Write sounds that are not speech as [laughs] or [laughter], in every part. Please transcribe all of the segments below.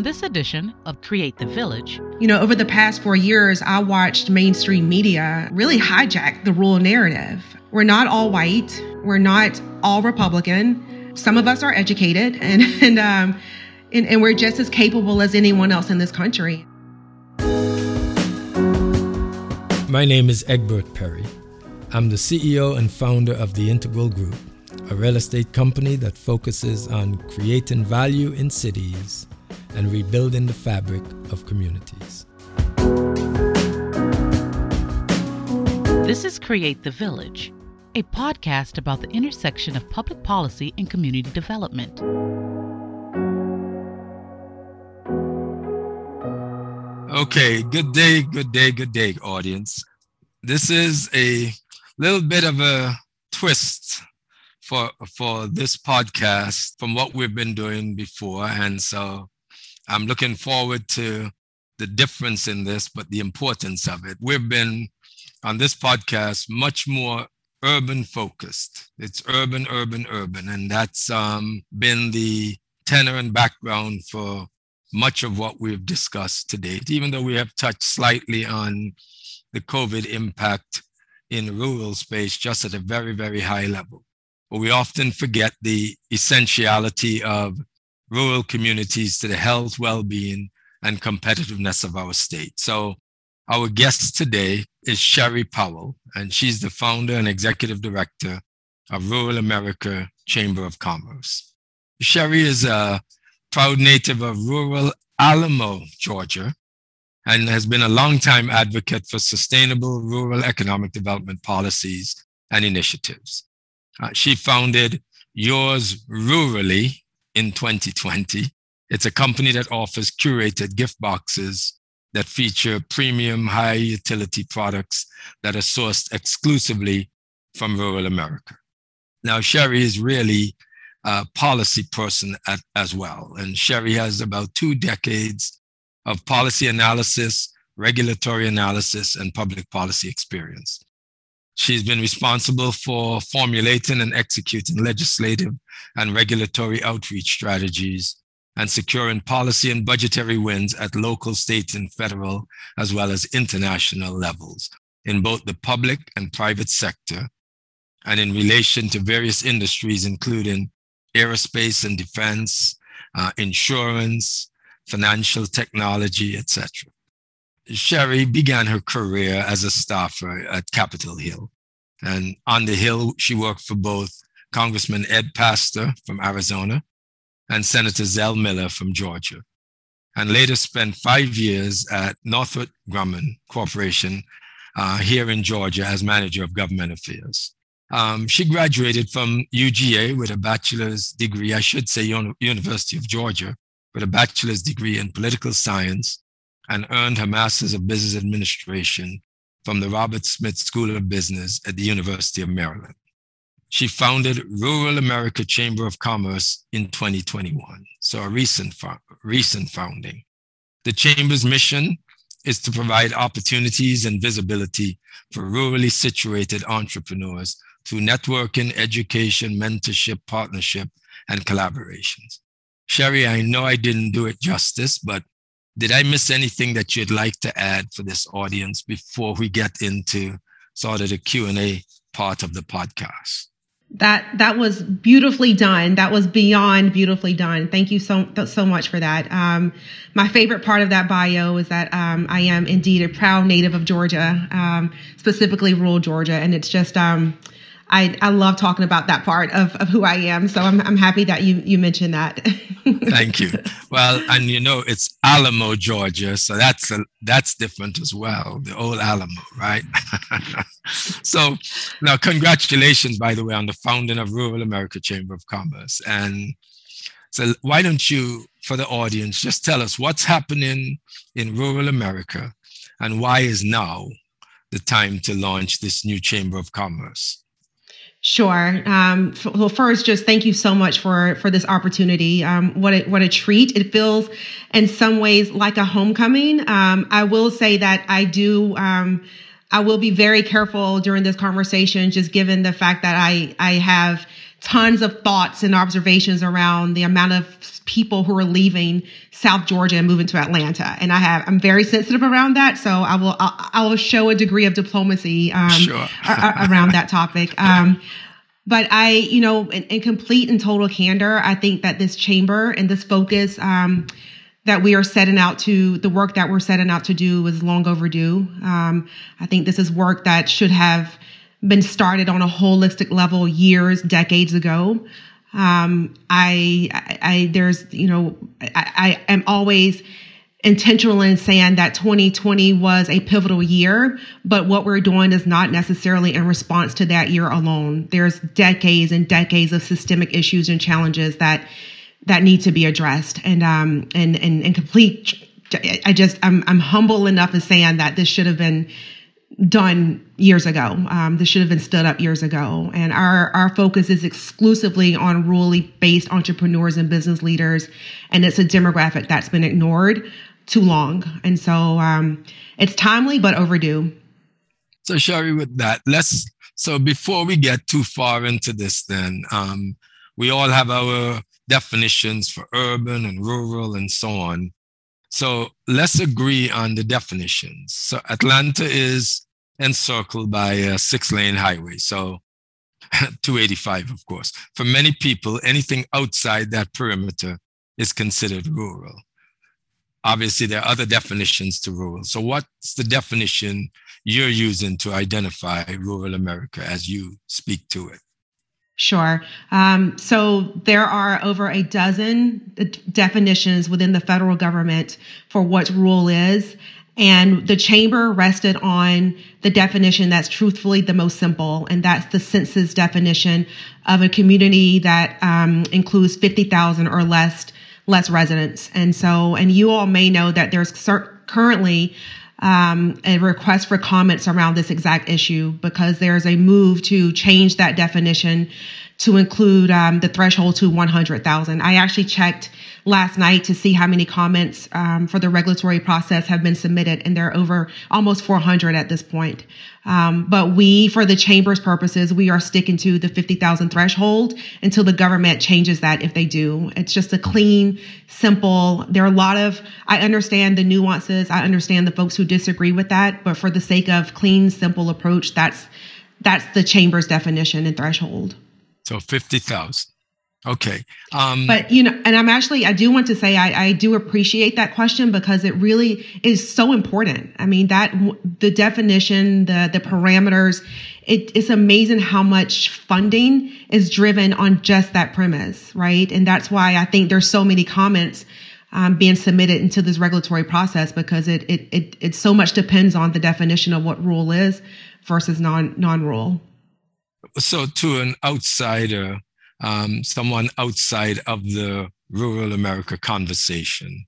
On this edition of Create the Village, you know, over the past four years, I watched mainstream media really hijack the rural narrative. We're not all white, we're not all Republican. Some of us are educated, [laughs] and and um, and, and we're just as capable as anyone else in this country. My name is Egbert Perry. I'm the CEO and founder of the Integral Group, a real estate company that focuses on creating value in cities and rebuilding the fabric of communities. This is Create the Village, a podcast about the intersection of public policy and community development. Okay, good day, good day, good day, audience. This is a little bit of a twist for for this podcast from what we've been doing before, and so I'm looking forward to the difference in this, but the importance of it. We've been on this podcast much more urban focused. It's urban, urban, urban, and that's um, been the tenor and background for much of what we've discussed to date, even though we have touched slightly on the COVID impact in rural space just at a very, very high level. But we often forget the essentiality of rural communities to the health, well-being, and competitiveness of our state. So our guest today is Sherry Powell, and she's the founder and executive director of Rural America Chamber of Commerce. Sherry is a proud native of rural Alamo, Georgia, and has been a longtime advocate for sustainable rural economic development policies and initiatives. Uh, she founded Yours Rurally in 2020. It's a company that offers curated gift boxes that feature premium high utility products that are sourced exclusively from rural America. Now, Sherry is really a policy person at, as well. And Sherry has about two decades of policy analysis, regulatory analysis, and public policy experience. She's been responsible for formulating and executing legislative and regulatory outreach strategies and securing policy and budgetary wins at local, state, and federal, as well as international levels in both the public and private sector, and in relation to various industries, including aerospace and defense, uh, insurance, financial technology, etc. Sherry began her career as a staffer at Capitol Hill. And on the Hill, she worked for both Congressman Ed Pastor from Arizona and Senator Zell Miller from Georgia, and later spent five years at Northrop Grumman Corporation uh, here in Georgia as manager of government affairs. Um, she graduated from UGA with a bachelor's degree, I should say, University of Georgia, with a bachelor's degree in political science and earned her Master's of Business Administration from the Robert Smith School of Business at the University of Maryland. She founded Rural America Chamber of Commerce in 2021, so a recent, recent founding. The Chamber's mission is to provide opportunities and visibility for rurally situated entrepreneurs through networking, education, mentorship, partnership, and collaborations. Sherry, I know I didn't do it justice, but did I miss anything that you'd like to add for this audience before we get into sort of the Q&A part of the podcast? That that was beautifully done. That was beyond beautifully done. Thank you so so much for that. Um, my favorite part of that bio is that um, I am indeed a proud native of Georgia, um, specifically rural Georgia, and it's just um, I, I love talking about that part of, of who I am. So I'm, I'm happy that you, you mentioned that. [laughs] Thank you. Well, and you know, it's Alamo, Georgia. So that's, a, that's different as well. The old Alamo, right? [laughs] so now congratulations, by the way, on the founding of Rural America Chamber of Commerce. And so why don't you, for the audience, just tell us what's happening in rural America and why is now the time to launch this new Chamber of Commerce? Sure. Um, well, first, just thank you so much for for this opportunity. Um, what a, what a treat! It feels, in some ways, like a homecoming. Um, I will say that I do. Um, I will be very careful during this conversation, just given the fact that I I have tons of thoughts and observations around the amount of people who are leaving South Georgia and moving to Atlanta. And I have, I'm very sensitive around that. So I will, I, I will show a degree of diplomacy um, sure. around that topic. [laughs] Um, but I, you know, in, in, complete and total candor, I think that this chamber and this focus um, that we are setting out to, the work that we're setting out to do is long overdue. Um, I think this is work that should have been started on a holistic level years, decades ago. Um, I, I, I, there's, you know, I, I am always intentional in saying that 2020 was a pivotal year, but what we're doing is not necessarily in response to that year alone. There's decades and decades of systemic issues and challenges that that need to be addressed, and um, and and, and complete. I just I'm I'm humble enough in saying that this should have been done years ago. Um, this should have been stood up years ago. And our, our focus is exclusively on rurally based entrepreneurs and business leaders. And it's a demographic that's been ignored too long. And so um, it's timely, but overdue. So, Sherry, with that, let's, so before we get too far into this, then, um, we all have our definitions for urban and rural and so on. So let's agree on the definitions. So Atlanta is encircled by a six lane highway. So [laughs] 285, of course. For many people, anything outside that perimeter is considered rural. Obviously, there are other definitions to rural. So, what's the definition you're using to identify rural America as you speak to it? Sure. Um, so there are over a dozen definitions within the federal government for what rule is. And the chamber rested on the definition that's truthfully the most simple, and that's the census definition of a community that um, includes 50,000 or less less residents. And so, and you all may know that there's currently um, a request for comments around this exact issue because there's a move to change that definition to include um, the threshold to 100,000. I actually checked last night to see how many comments um, for the regulatory process have been submitted, and there are over almost 400 at this point. Um, but we, for the chamber's purposes, we are sticking to the 50,000 threshold until the government changes that if they do. It's just a clean, simple, there are a lot of, I understand the nuances. I understand the folks who disagree with that, but for the sake of clean, simple approach, that's, that's the chamber's definition and threshold. So 50,000. Okay. Um, but, you know, and I'm actually, I do want to say I, I do appreciate that question because it really is so important. I mean, that the definition, the, the parameters, it, it's amazing how much funding is driven on just that premise, right? And that's why I think there's so many comments um, being submitted into this regulatory process because it, it, it, it so much depends on the definition of what rule is versus non, non-rural so to an outsider, um, someone outside of the rural America conversation,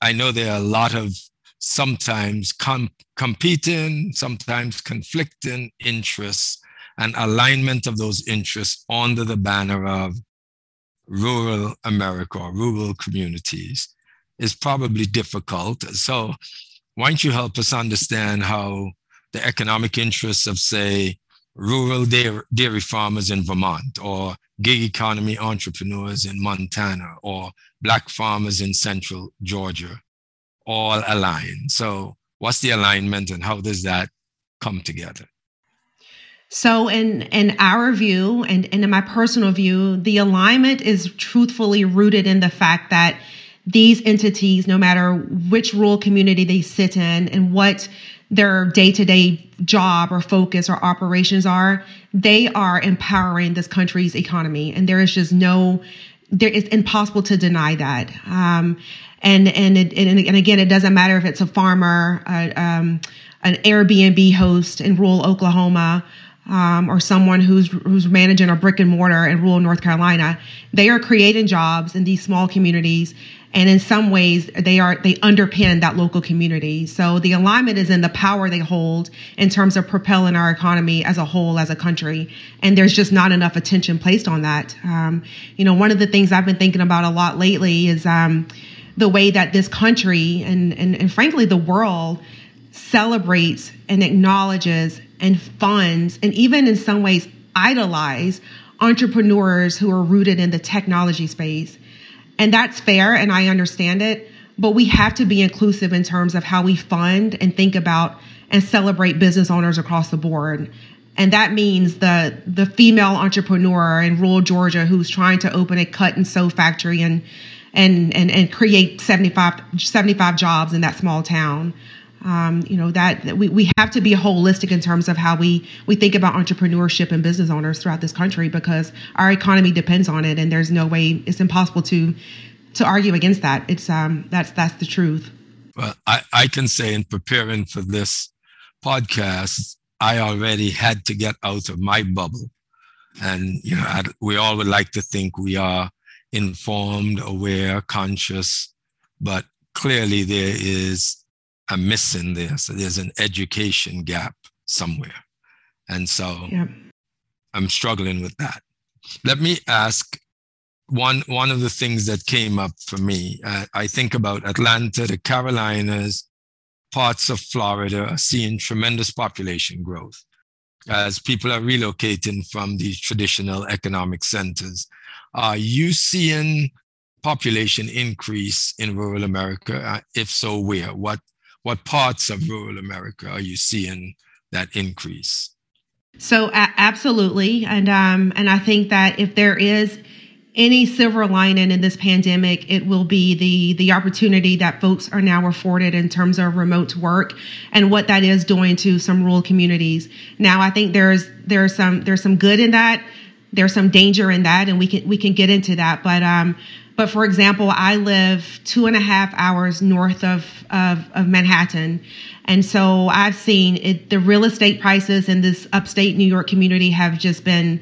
I know there are a lot of sometimes com- competing, sometimes conflicting interests and alignment of those interests under the banner of rural America or rural communities is probably difficult. So, why don't you help us understand how the economic interests of, say, rural dairy, farmers in Vermont or gig economy entrepreneurs in Montana or black farmers in central Georgia all align. So what's the alignment and how does that come together? So in in our view and, and in my personal view, the alignment is truthfully rooted in the fact that these entities, no matter which rural community they sit in and what their day to day job or focus or operations are, they are empowering this country's economy. And there is just no, there is impossible to deny that. Um, and, and, it, and, and again, it doesn't matter if it's a farmer, um, an Airbnb host in rural Oklahoma, um, or someone who's who's managing a brick and mortar in rural North Carolina, they are creating jobs in these small communities and in some ways they are they underpin that local community. So the alignment is in the power they hold in terms of propelling our economy as a whole as a country. And there's just not enough attention placed on that. Um, you know one of the things i've been thinking about a lot lately is um, the way that this country and, and, and frankly the world celebrates and acknowledges and funds and even in some ways idolize entrepreneurs who are rooted in the technology space. And that's fair, and I understand it. But we have to be inclusive in terms of how we fund and think about and celebrate business owners across the board. And that means the the female entrepreneur in rural Georgia who's trying to open a cut and sew factory and and and, and create 75, 75 jobs in that small town. Um, you know that, that we, we have to be holistic in terms of how we we think about entrepreneurship and business owners throughout this country because our economy depends on it and there's no way it's impossible to to argue against that. It's um that's that's the truth. Well i i can say in preparing for this podcast i already had to get out of my bubble. And you know I'd, we all would like to think we are informed aware conscious but clearly there is a missing there. So there's an education gap somewhere. And so yep. I'm struggling with that. Let me ask one one of the things that came up for me. Uh, I think about Atlanta, the Carolinas, parts of Florida are seeing tremendous population growth as people are relocating from these traditional economic centers. Are you seeing population increase in rural America? Uh, if so, where? What what parts of rural America are you seeing that increase? So absolutely, and um, and I think that if there is any silver lining in this pandemic, it will be the the opportunity that folks are now afforded in terms of remote work and what that is doing to some rural communities. Now, I think there's there's some there's some good in that. There's some danger in that, and we can we can get into that. But um, but for example, I live two and a half hours north of, of, of Manhattan. And so I've seen it, the real estate prices in this upstate New York community have just been,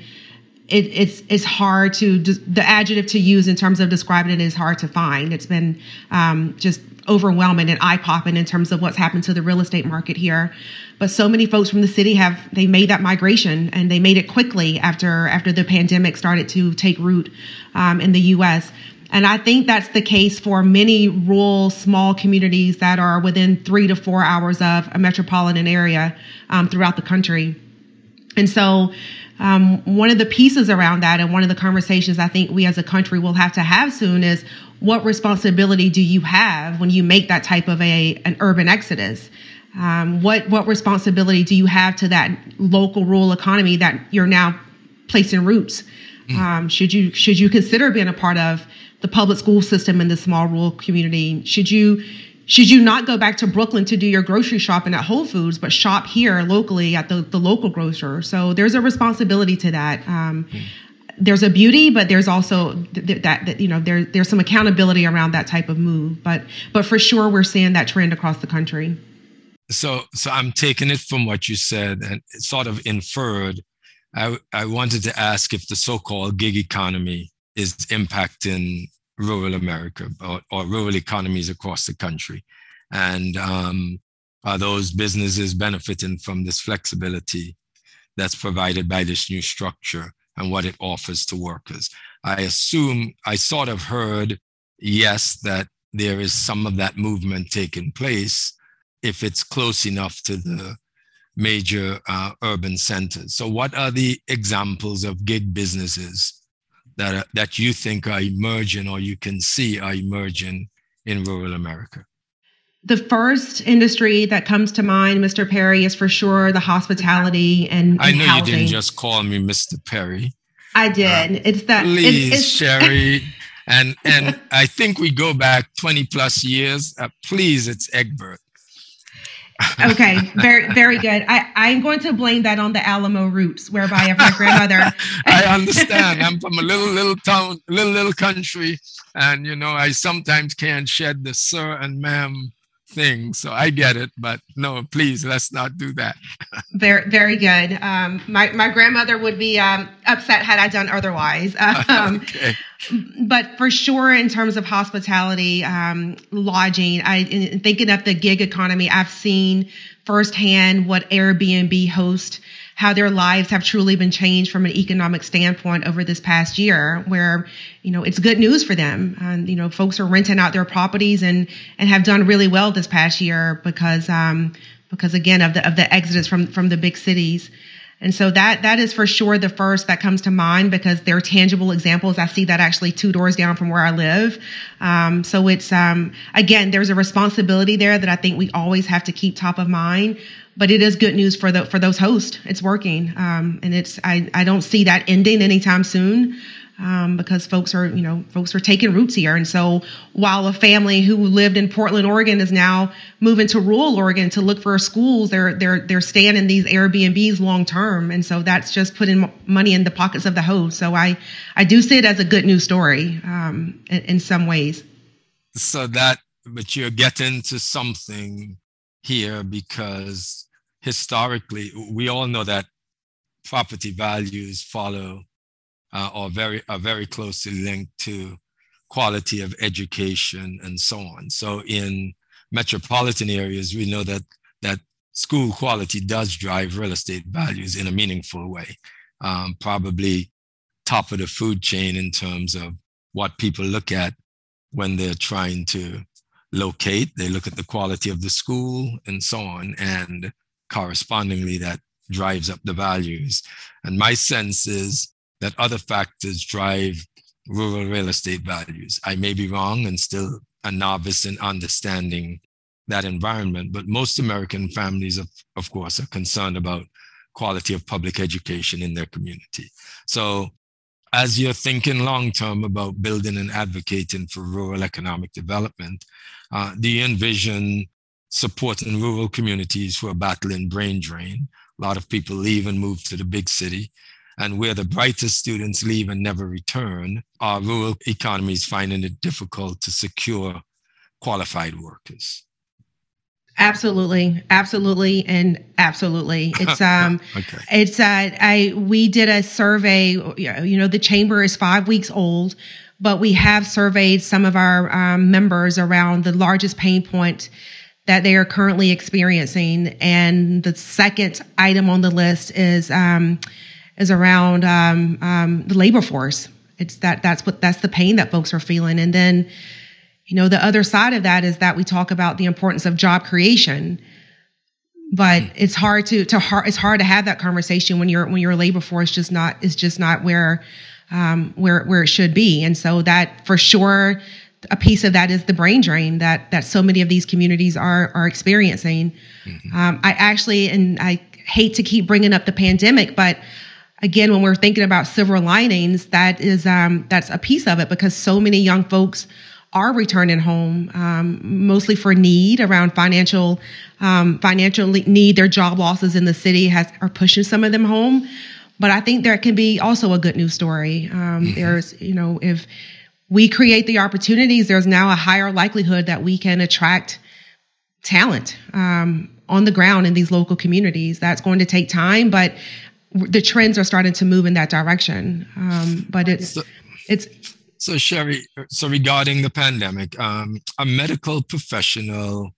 it, it's, it's hard to, the adjective to use in terms of describing it is hard to find. It's been um, just overwhelming and eye popping in terms of what's happened to the real estate market here. But so many folks from the city have they made that migration and they made it quickly after after the pandemic started to take root um, in the U.S. And I think that's the case for many rural, small communities that are within three to four hours of a metropolitan area um, throughout the country. And so, um, one of the pieces around that, and one of the conversations I think we as a country will have to have soon is what responsibility do you have when you make that type of a an urban exodus? Um, what what responsibility do you have to that local rural economy that you're now placing roots? Mm. Um, should you should you consider being a part of the public school system in the small rural community? Should you should you not go back to Brooklyn to do your grocery shopping at Whole Foods, but shop here locally at the, the local grocer? So there's a responsibility to that. Um. There's a beauty, but there's also th- that, that you know there there's some accountability around that type of move. But but for sure, we're seeing that trend across the country. So so I'm taking it from what you said and sort of inferred. I I wanted to ask if the so-called gig economy is impacting rural America or, or rural economies across the country. And um, are those businesses benefiting from this flexibility that's provided by this new structure and what it offers to workers? I assume I sort of heard, yes, that there is some of that movement taking place if it's close enough to the major uh, urban centers. So, what are the examples of gig businesses that, are, that you think are emerging or you can see are emerging in rural America? The first industry that comes to mind, Mr. Perry, is for sure the hospitality and, and I know housing. you didn't just call me Mr. Perry. I did. Uh, it's that. Please, it's, it's, Sherry. [laughs] and and I think we go back 20 plus years. Uh, please, it's Egbert okay, very very good. I I'm going to blame that on the Alamo roots, whereby if my grandmother. [laughs] I understand. I'm from a little little town, little little country, and you know I sometimes can't shed the sir and ma'am thing. So I get it, but no, please let's not do that. [laughs] very, very good. Um, my my grandmother would be um, upset had I done otherwise. [laughs] Um, okay. But for sure, in terms of hospitality, um, lodging, I thinking of the gig economy, I've seen firsthand what Airbnb hosts, how their lives have truly been changed from an economic standpoint over this past year where you know it's good news for them. And you know folks are renting out their properties and and have done really well this past year because um because again of the of the exodus from from the big cities And so that that is for sure the first that comes to mind because they're tangible examples. I see that actually two doors down from where I live. Um, so it's um, again, there's a responsibility there that I think we always have to keep top of mind. But it is good news for the for those hosts. It's working, um, and it's I I don't see that ending anytime soon um, because folks are, you know, folks are taking roots here. And so while a family who lived in Portland, Oregon is now moving to rural Oregon to look for schools, they're, they're, they're staying in these Airbnbs long term. And so that's just putting money in the pockets of the host. So I, I do see it as a good news story um, in, in some ways. So that, but you're getting to something here because historically, we all know that property values follow uh, are very are very closely linked to quality of education and so on. So in metropolitan areas, we know that that school quality does drive real estate values in a meaningful way. Um, probably top of the food chain in terms of what people look at when they're trying to locate. They look at the quality of the school and so on, and correspondingly, that drives up the values. And my sense is that other factors drive rural real estate values. I may be wrong and still a novice in understanding that environment, but most American families, of, of course, are concerned about quality of public education in their community. So as you're thinking long term about building and advocating for rural economic development, uh, do you envision supporting rural communities who are battling brain drain? A lot of people leave and move to the big city and where the brightest students leave and never return, our rural economies finding it difficult to secure qualified workers. Absolutely, absolutely, and absolutely. [laughs] It's um, okay. it's uh, I we did a survey. You know, the chamber is five weeks old, but we have surveyed some of our um, members around the largest pain point that they are currently experiencing, and the second item on the list is um, is around um, um, the labor force. It's that that's what that's the pain that folks are feeling, and then you know the other side of that is that we talk about the importance of job creation, but mm. it's hard to to hard it's hard to have that conversation when you're when your labor force just not is just not where um, where where it should be, and so that for sure a piece of that is the brain drain that that so many of these communities are are experiencing. Mm-hmm. Um, I actually, and I hate to keep bringing up the pandemic, but again, when we're thinking about silver linings, that is um, that's a piece of it because so many young folks are returning home, um, mostly for need around financial um, financial need. Their job losses in the city has are pushing some of them home, but I think there can be also a good news story. Um, mm-hmm. There's you know if we create the opportunities, there's now a higher likelihood that we can attract talent um, on the ground in these local communities. That's going to take time, but the trends are starting to move in that direction. Um, but it's so, it's so Sherry. So regarding the pandemic, um, a medical professional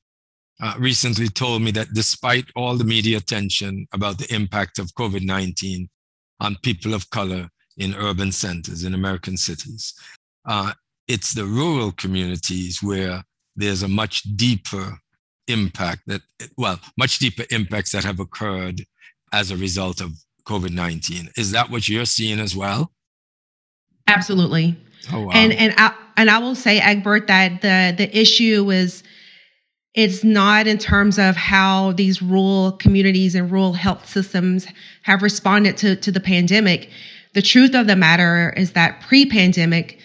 uh, recently told me that despite all the media attention about the impact of COVID nineteen on people of color in urban centers in American cities, uh, it's the rural communities where there's a much deeper impact that well much deeper impacts that have occurred as a result of COVID 19. Is that what you're seeing as well? Absolutely. Oh, wow. And, and, I, and I will say, Egbert, that the, the issue is it's not in terms of how these rural communities and rural health systems have responded to, to the pandemic. The truth of the matter is that pre pandemic,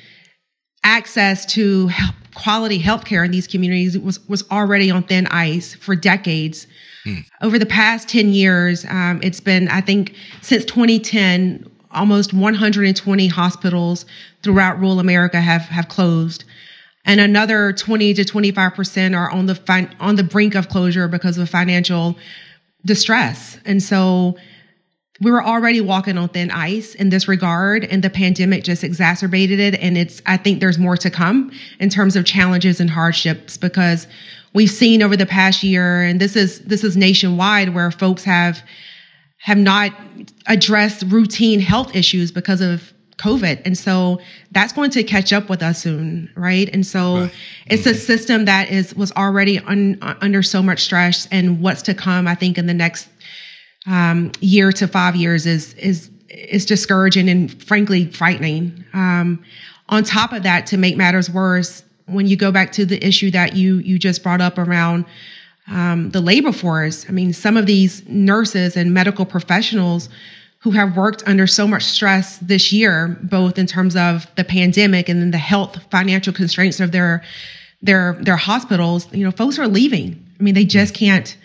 access to health, quality healthcare in these communities was, was already on thin ice for decades. Hmm. Over the past 10 years, um, it's been, I think, since 2010, almost 120 hospitals throughout rural America have, have closed. And another 20 to 25% are on the on the brink of closure because of financial distress. And so we were already walking on thin ice in this regard and the pandemic just exacerbated it and it's i think there's more to come in terms of challenges and hardships because we've seen over the past year, and this is this is nationwide, where folks have have not addressed routine health issues because of COVID. And so that's going to catch up with us soon, right? And so right. it's a system that is was already un, under so much stress and what's to come, I think in the next um, year to five years is is is discouraging and frankly frightening. Um, on top of that, to make matters worse, when you go back to the issue that you you just brought up around um, the labor force, I mean, some of these nurses and medical professionals who have worked under so much stress this year, both in terms of the pandemic and then the health financial constraints of their their their hospitals, you know, folks are leaving. I mean, they just can't.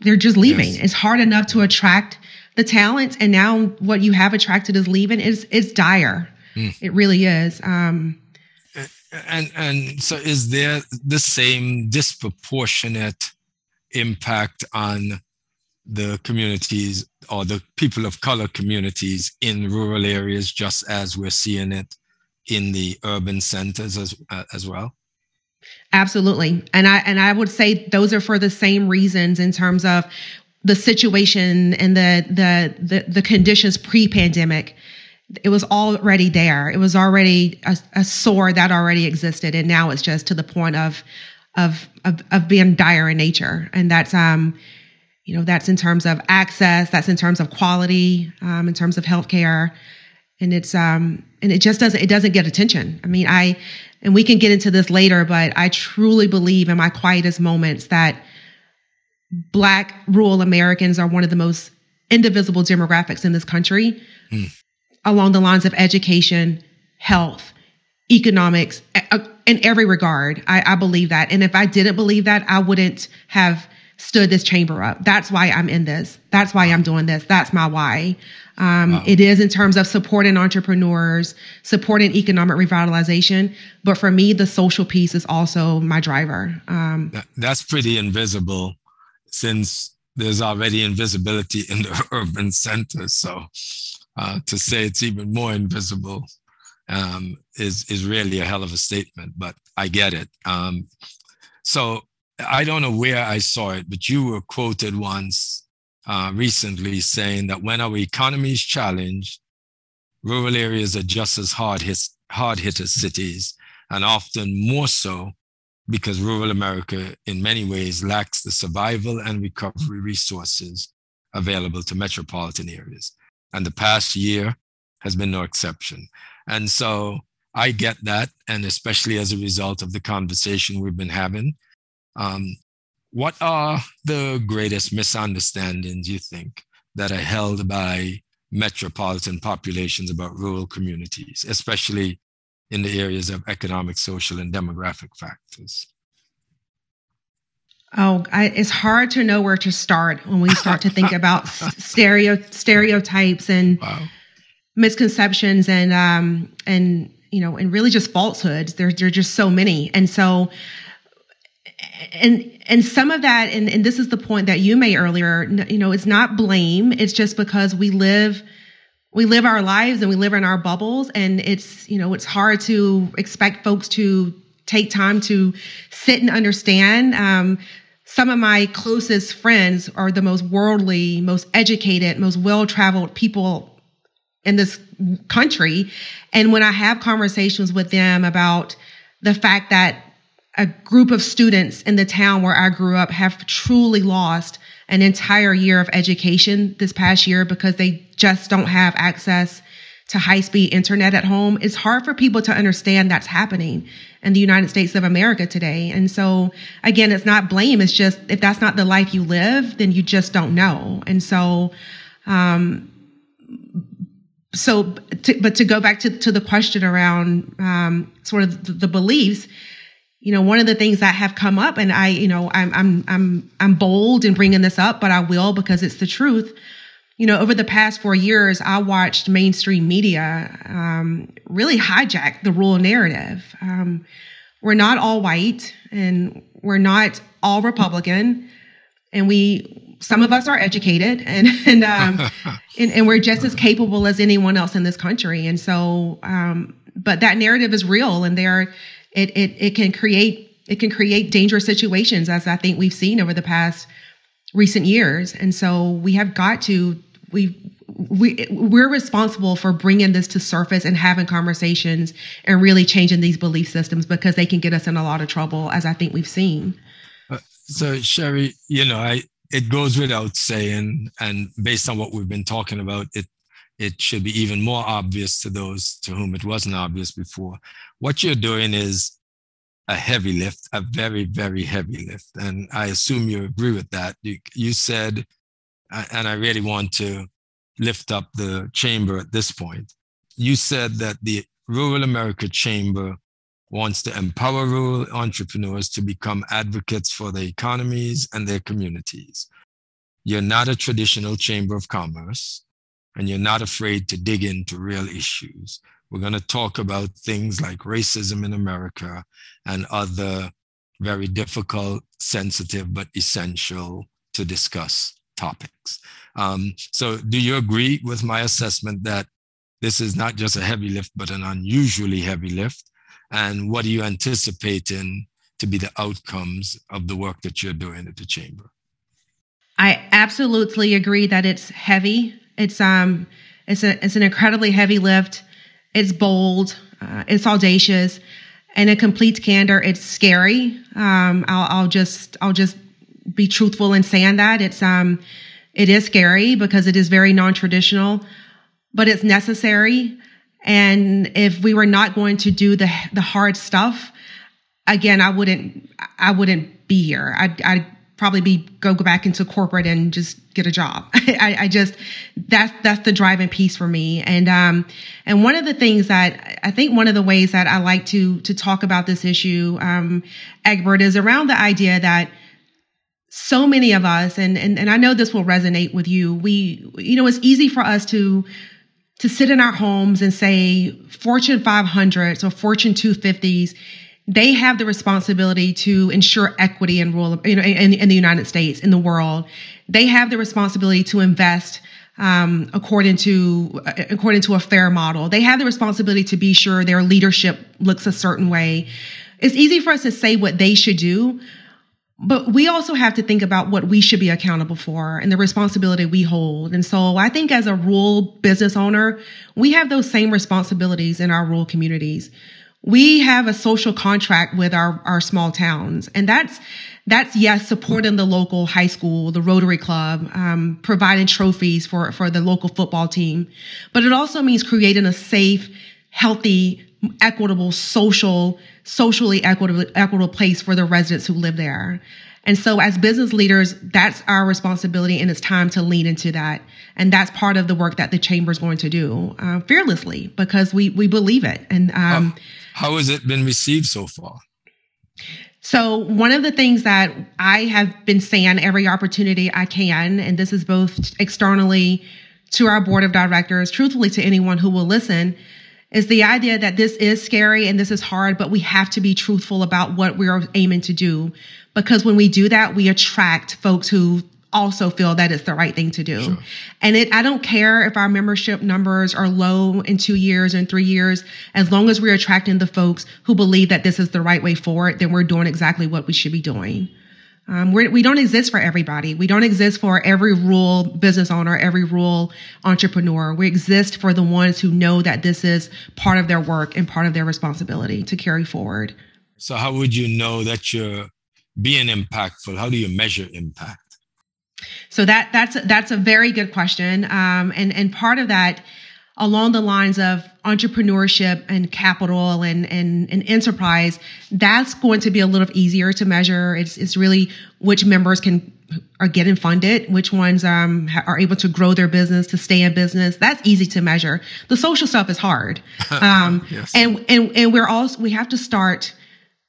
They're just leaving. Yes. It's hard enough to attract the talent, and now what you have attracted is leaving. is is dire. Mm. It really is. Um, and and so is there the same disproportionate impact on the communities or the people of color communities in rural areas just as we're seeing it in the urban centers as uh, as well? Absolutely. And i and i would say those are for the same reasons in terms of the situation and the the the, the conditions pre-pandemic it was already there. It was already a, a, sore that already existed, and now it's just to the point of, of of of being dire in nature, and that's um, you know, that's in terms of access, that's in terms of quality, um, in terms of healthcare, and it's um, and it just doesn't it doesn't get attention. I mean, I and we can get into this later, but I truly believe in my quietest moments that Black rural Americans are one of the most indivisible demographics in this country. Mm along the lines of education, health, economics, in every regard. I, I, believe that. And if I didn't believe that, I wouldn't have stood this chamber up. That's why I'm in this. That's why I'm doing this. That's my why. Um, wow. It is in terms of supporting entrepreneurs, supporting economic revitalization. But for me, the social piece is also my driver. Um, that, that's pretty invisible since there's already invisibility in the [laughs] urban centers. So uh, to say it's even more invisible um, is is really a hell of a statement. But I get it. Um, so I don't know where I saw it, but you were quoted once uh, recently saying that when our economy is challenged, rural areas are just as hard hit hard hit as cities, and often more so because rural America, in many ways, lacks the survival and recovery resources available to metropolitan areas and the past year has been no exception. And so I get that, and especially as a result of the conversation we've been having. Um, what are the greatest misunderstandings you think that are held by metropolitan populations about rural communities, especially in the areas of economic, social, and demographic factors? Oh, I, it's hard to know where to start when we start to think about [laughs] stereo stereotypes and wow. misconceptions and um and you know and really just falsehoods. There there're just so many, and so and and some of that and and this is the point that you made earlier. You know, it's not blame. It's just because we live we live our lives and we live in our bubbles, and it's you know it's hard to expect folks to take time to sit and understand um, some of my closest friends are the most worldly, most educated, most well traveled people in this country. And when I have conversations with them about the fact that a group of students in the town where I grew up have truly lost an entire year of education this past year because they just don't have access to high speed internet at home, it's hard for people to understand that's happening in the United States of America today. And so, again, it's not blame. It's just if that's not the life you live, then you just don't know. And so, um, so, to, but to go back to, to the question around um, sort of the, the beliefs, you know, one of the things that have come up, and I, you know, I'm I'm I'm I'm bold in bringing this up, but I will because it's the truth you know, over the past four years, I watched mainstream media um, really hijack the rural narrative. Um, we're not all white and we're not all Republican, and we some of us are educated [laughs] and and um, [laughs] and, and, we're just as capable as anyone else in this country. And so, um, but that narrative is real, and there it it it can create it can create dangerous situations, as I think we've seen over the past recent years. And so we have got to we we we're responsible for bringing this to surface and having conversations and really changing these belief systems because they can get us in a lot of trouble as i think we've seen uh, so sherry you know i it goes without saying, and based on what we've been talking about, it it should be even more obvious to those to whom it wasn't obvious before. What you're doing is a heavy lift, a very, very heavy lift. And I assume you agree with that. You, you said, and I really want to lift up the chamber at this point. You said that the Rural America Chamber wants to empower rural entrepreneurs to become advocates for their economies and their communities. You're not a traditional chamber of commerce, and you're not afraid to dig into real issues. We're going to talk about things like racism in America and other very difficult, sensitive, but essential to discuss topics. Um, so, do you agree with my assessment that this is not just a heavy lift, but an unusually heavy lift? And what are you anticipating to be the outcomes of the work that you're doing at the chamber? I absolutely agree that it's heavy. It's um, it's a it's an incredibly heavy lift. It's bold, uh, it's audacious, and in complete candor, it's scary. Um, I'll, I'll just I'll just be truthful in saying that it's um it is scary because it is very non-traditional, but it's necessary. And if we were not going to do the the hard stuff, again, I wouldn't I wouldn't be here. I'd, I'd probably be go, back into corporate and just get a job. [laughs] I, I, just that's that's the driving piece for me. And um and one of the things that I think one of the ways that I like to to talk about this issue, um, Egbert, is around the idea that so many of us, and, and and I know this will resonate with you. We you know it's easy for us to to sit in our homes and say Fortune 500s or Fortune 250s they have the responsibility to ensure equity in rural, you know, in, in the United States, in the world. They have the responsibility to invest um, according to according to a fair model. They have the responsibility to be sure their leadership looks a certain way. It's easy for us to say what they should do, but we also have to think about what we should be accountable for and the responsibility we hold. And so I think as a rural business owner, we have those same responsibilities in our rural communities we have a social contract with our, our small towns. And that's, that's yes, supporting the local high school, the Rotary Club, um, providing trophies for, for the local football team. But it also means creating a safe, healthy, equitable, social, socially equitable, equitable place for the residents who live there. And so as business leaders, that's our responsibility and it's time to lean into that. And that's part of the work that the chamber is going to do uh, fearlessly because we, we believe it. And, um, how, how has it been received so far? So, one of the things that I have been saying every opportunity I can, and this is both externally to our board of directors, truthfully to anyone who will listen, is the idea that this is scary and this is hard, but we have to be truthful about what we're aiming to do. Because when we do that, we attract folks who also feel that it's the right thing to do. Sure. And it, I don't care if our membership numbers are low in two years and three years, as long as we're attracting the folks who believe that this is the right way forward, then we're doing exactly what we should be doing. Um, we're, we do not exist for everybody. We don't exist for every rural business owner, every rural entrepreneur. We exist for the ones who know that this is part of their work and part of their responsibility to carry forward. So, how would you know that you're being impactful? How do you measure impact? So that that's that's a very good question, um, and and part of that along the lines of entrepreneurship and capital and, and, and enterprise, that's going to be a little easier to measure. It's, it's really which members can are getting funded, which ones um, are able to grow their business, to stay in business. That's easy to measure. The social stuff is hard, [laughs] um, yes. and and and we're also we have to start.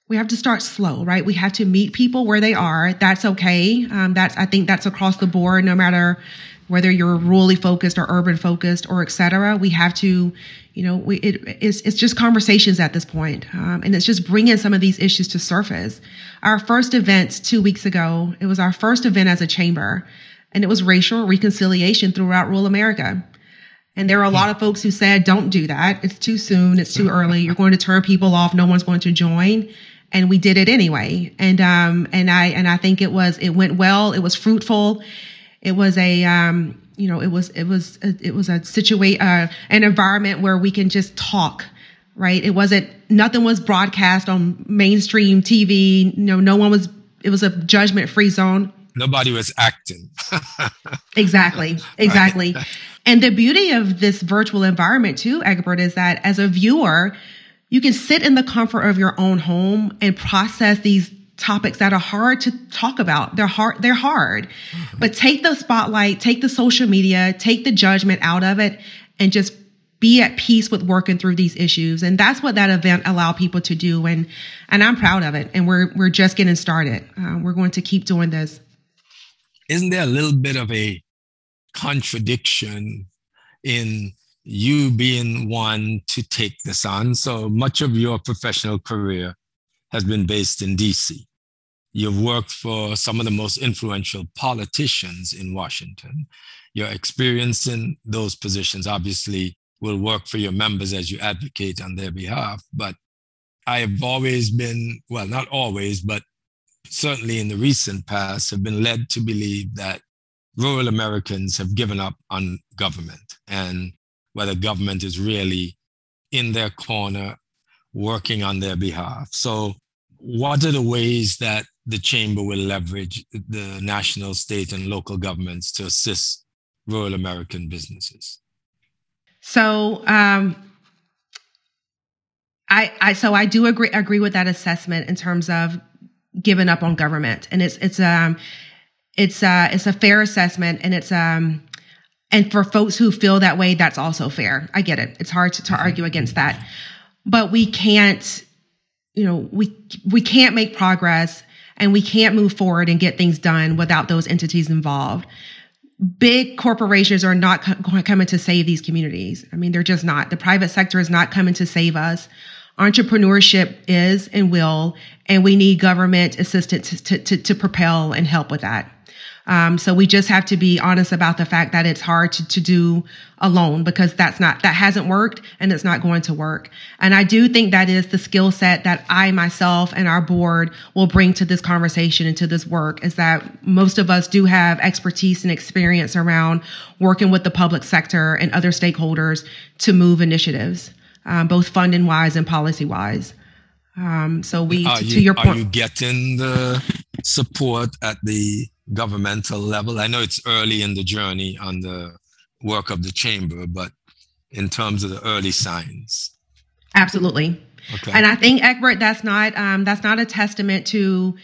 We have to start slow, right? We have to meet people where they are. That's okay. Um, that's I think that's across the board, no matter whether you're rurally focused or urban focused or et cetera. We have to, you know, we, it, it's, it's just conversations at this point. Um, and it's just bringing some of these issues to surface. Our first event two weeks ago, it was our first event as a chamber and it was racial reconciliation throughout rural America. And there are a lot of folks who said, don't do that. It's too soon. It's too early. You're going to turn people off. No one's going to join. And we did it anyway. And, um, and I, and I think it was, it went well. It was fruitful it was a, um, you know, it was it was a, it was a situate uh, an environment where we can just talk, right? It wasn't nothing was broadcast on mainstream TV. You know, no one was. It was a judgment free zone. nobody was acting. exactly, [laughs] exactly. Right. And the beauty of this virtual environment too, Egbert, is that as a viewer, you can sit in the comfort of your own home and process these topics that are hard to talk about. They're hard. They're hard, mm-hmm. but take the spotlight, take the social media, take the judgment out of it, and just be at peace with working through these issues. And that's what that event allowed people to do. And and I'm proud of it. And we're we're just getting started. Uh, we're going to keep doing this. Isn't there a little bit of a contradiction in you being one to take this on? So much of your professional career has been based in DC. You've worked for some of the most influential politicians in Washington. Your experience in those positions obviously will work for your members as you advocate on their behalf. But I have always been, well, not always, but certainly in the recent past, have been led to believe that rural Americans have given up on government and whether government is really in their corner working on their behalf. So, what are the ways that the chamber will leverage the national, state, and local governments to assist rural American businesses? So, um, I, I, so I do agree agree with that assessment in terms of giving up on government, and it's it's um it's uh it's a fair assessment, and it's um and for folks who feel that way, that's also fair. I get it. It's hard to, to argue against that, but we can't, you know, we we can't make progress and we can't move forward and get things done without those entities involved big corporations are not co- coming to save these communities. I mean, they're just not. The private sector is not coming to save us. Entrepreneurship is and will, and we need government assistance to, to, to propel and help with that. Um, so we just have to be honest about the fact that it's hard to, to do alone because that's not, that hasn't worked and it's not going to work. And I do think that is the skill set that I myself and our board will bring to this conversation and to this work is that most of us do have expertise and experience around working with the public sector and other stakeholders to move initiatives, um, both funding wise and policy wise. Um, so we, are to, you, to your point, are you getting the support at the governmental level? I know it's early in the journey on the work of the chamber, but in terms of the early signs. Absolutely. Okay. And I think Egbert, that's not um, that's not a testament to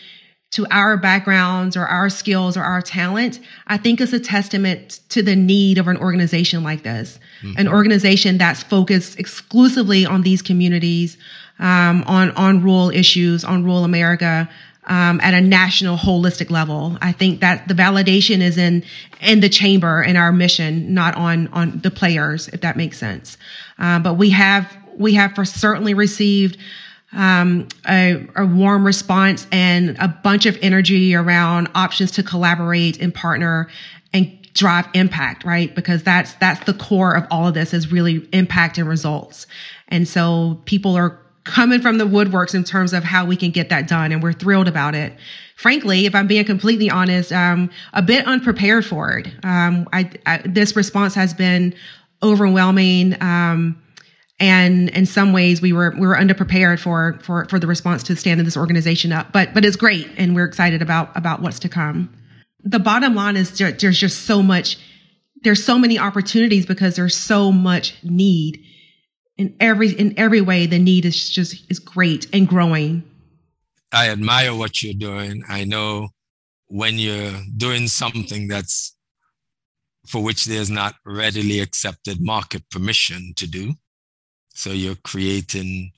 to our backgrounds or our skills or our talent. I think it's a testament to the need of an organization like this, mm-hmm. an organization that's focused exclusively on these communities, um, on on rural issues, on rural America, um, at a national holistic level. I think that the validation is in in the chamber in our mission, not on on the players, if that makes sense. Uh, but we have we have for certainly received um, a, a, warm response and a bunch of energy around options to collaborate and partner and drive impact, right? Because that's that's the core of all of this is really impact and results. And so people are coming from the woodworks in terms of how we can get that done, and we're thrilled about it. Frankly, if I'm being completely honest, um, a bit unprepared for it. Um, I, I, this response has been overwhelming. Um, and in some ways we were we were underprepared for for for the response to standing this organization up but but it's great and we're excited about about what's to come the bottom line is there's just so much there's so many opportunities because there's so much need in every in every way the need is just is great and growing. I admire what you're doing. I know when you're doing something that's for which there's not readily accepted market permission to do so you're creating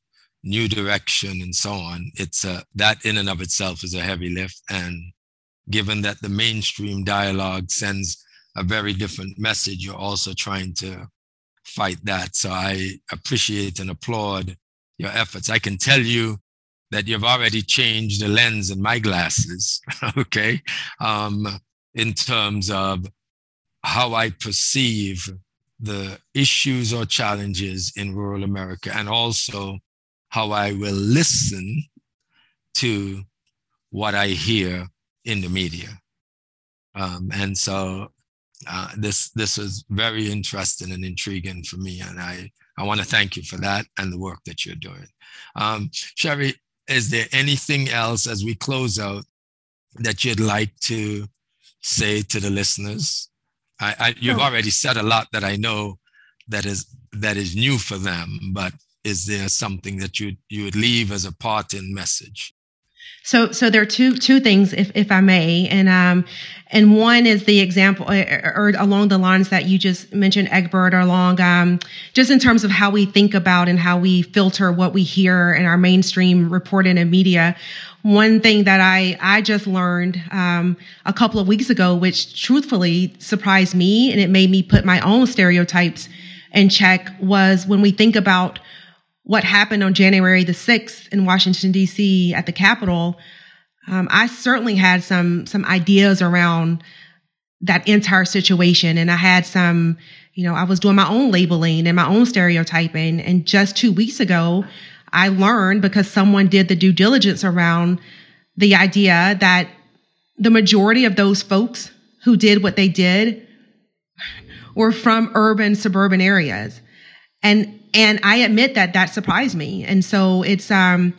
new direction and so on it's a that in and of itself is a heavy lift. And given that the mainstream dialogue sends a very different message you're also trying to fight that. So I appreciate and applaud your efforts. I can tell you that you've already changed the lens in my glasses, [laughs] okay, um, in terms of how I perceive the issues or challenges in rural America and also how I will listen to what I hear in the media. Um, and so uh, this this was very interesting and intriguing for me, and I I want to thank you for that and the work that you're doing. Um, Sherry, is there anything else as we close out that you'd like to say to the listeners? I, I, you've oh. already said a lot that I know that is that is new for them, but is there something that you you would leave as a parting message? So, so there are two two things, if if I may, and um, and one is the example, or, uh, or along the lines that you just mentioned, Egbert, or along um, just in terms of how we think about and how we filter what we hear in our mainstream reporting and media. One thing that I I just learned um, a couple of weeks ago, which truthfully surprised me, and it made me put my own stereotypes in check, was when we think about what happened on January the 6th in Washington, D.C. at the Capitol, um, I certainly had some, some ideas around that entire situation. And I had some, you know, I was doing my own labeling and my own stereotyping. And just two weeks ago, I learned because someone did the due diligence around the idea that the majority of those folks who did what they did were from urban, suburban areas. And and I admit that that surprised me. And so it's, um,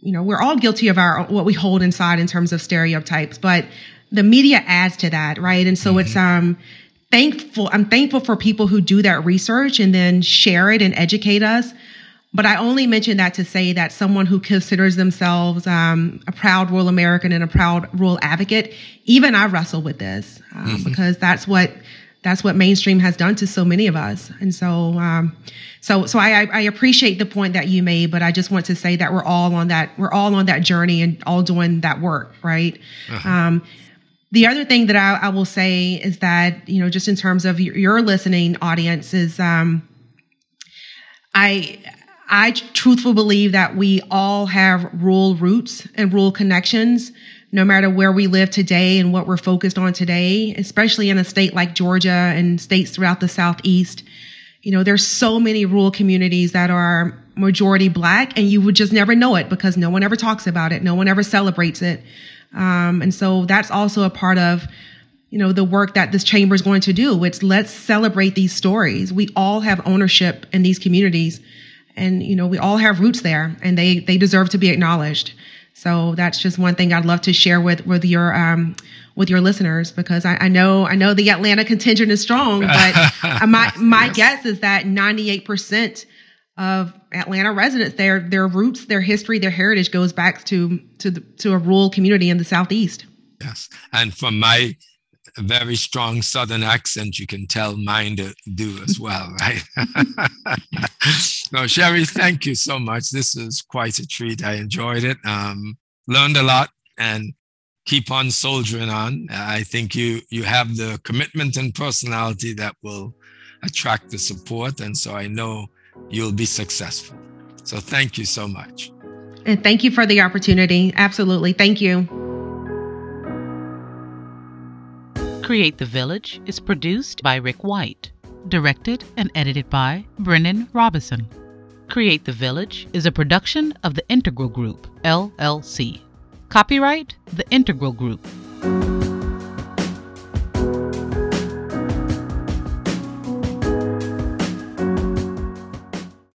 you know, we're all guilty of our, what we hold inside in terms of stereotypes, but the media adds to that, right? And so mm-hmm. it's, um, thankful, I'm thankful for people who do that research and then share it and educate us. But I only mention that to say that someone who considers themselves um, a proud rural American and a proud rural advocate, even I wrestle with this uh, mm-hmm. because that's what that's what mainstream has done to so many of us. And so, um, so, so I, I appreciate the point that you made, but I just want to say that we're all on that, we're all on that journey and all doing that work, right? Uh-huh. Um, the other thing that I, I, will say is that, you know, just in terms of your, your listening audience is, um, I, I truthfully believe that we all have rural roots and rural connections no matter where we live today and what we're focused on today, especially in a state like Georgia and states throughout the Southeast. You know, there's so many rural communities that are majority black and you would just never know it because no one ever talks about it. No one ever celebrates it. Um, and so that's also a part of, you know, the work that this chamber is going to do. It's let's celebrate these stories. We all have ownership in these communities and, you know, we all have roots there and they, they deserve to be acknowledged. So that's just one thing I'd love to share with with your um, with your listeners because I, I, know I know the Atlanta contingent is strong, but [laughs] my my yes. guess is that 98 percent of Atlanta residents their their roots, their history, their heritage goes back to to the, to a rural community in the southeast. Yes, and from my very strong southern accent you can tell mine do as well [laughs] right? [laughs] So sherry thank you so much. This is quite a treat. I enjoyed it. Um, learned a lot and keep on soldiering on. I think you you have the commitment and personality that will attract the support and so i know you'll be successful. So thank you so much. And thank you for the opportunity. Absolutely. Thank you Create the Village is produced by Rick White, directed and edited by Brennan Robison. Create the Village is a production of the Integral Group, LLC. Copyright The Integral Group.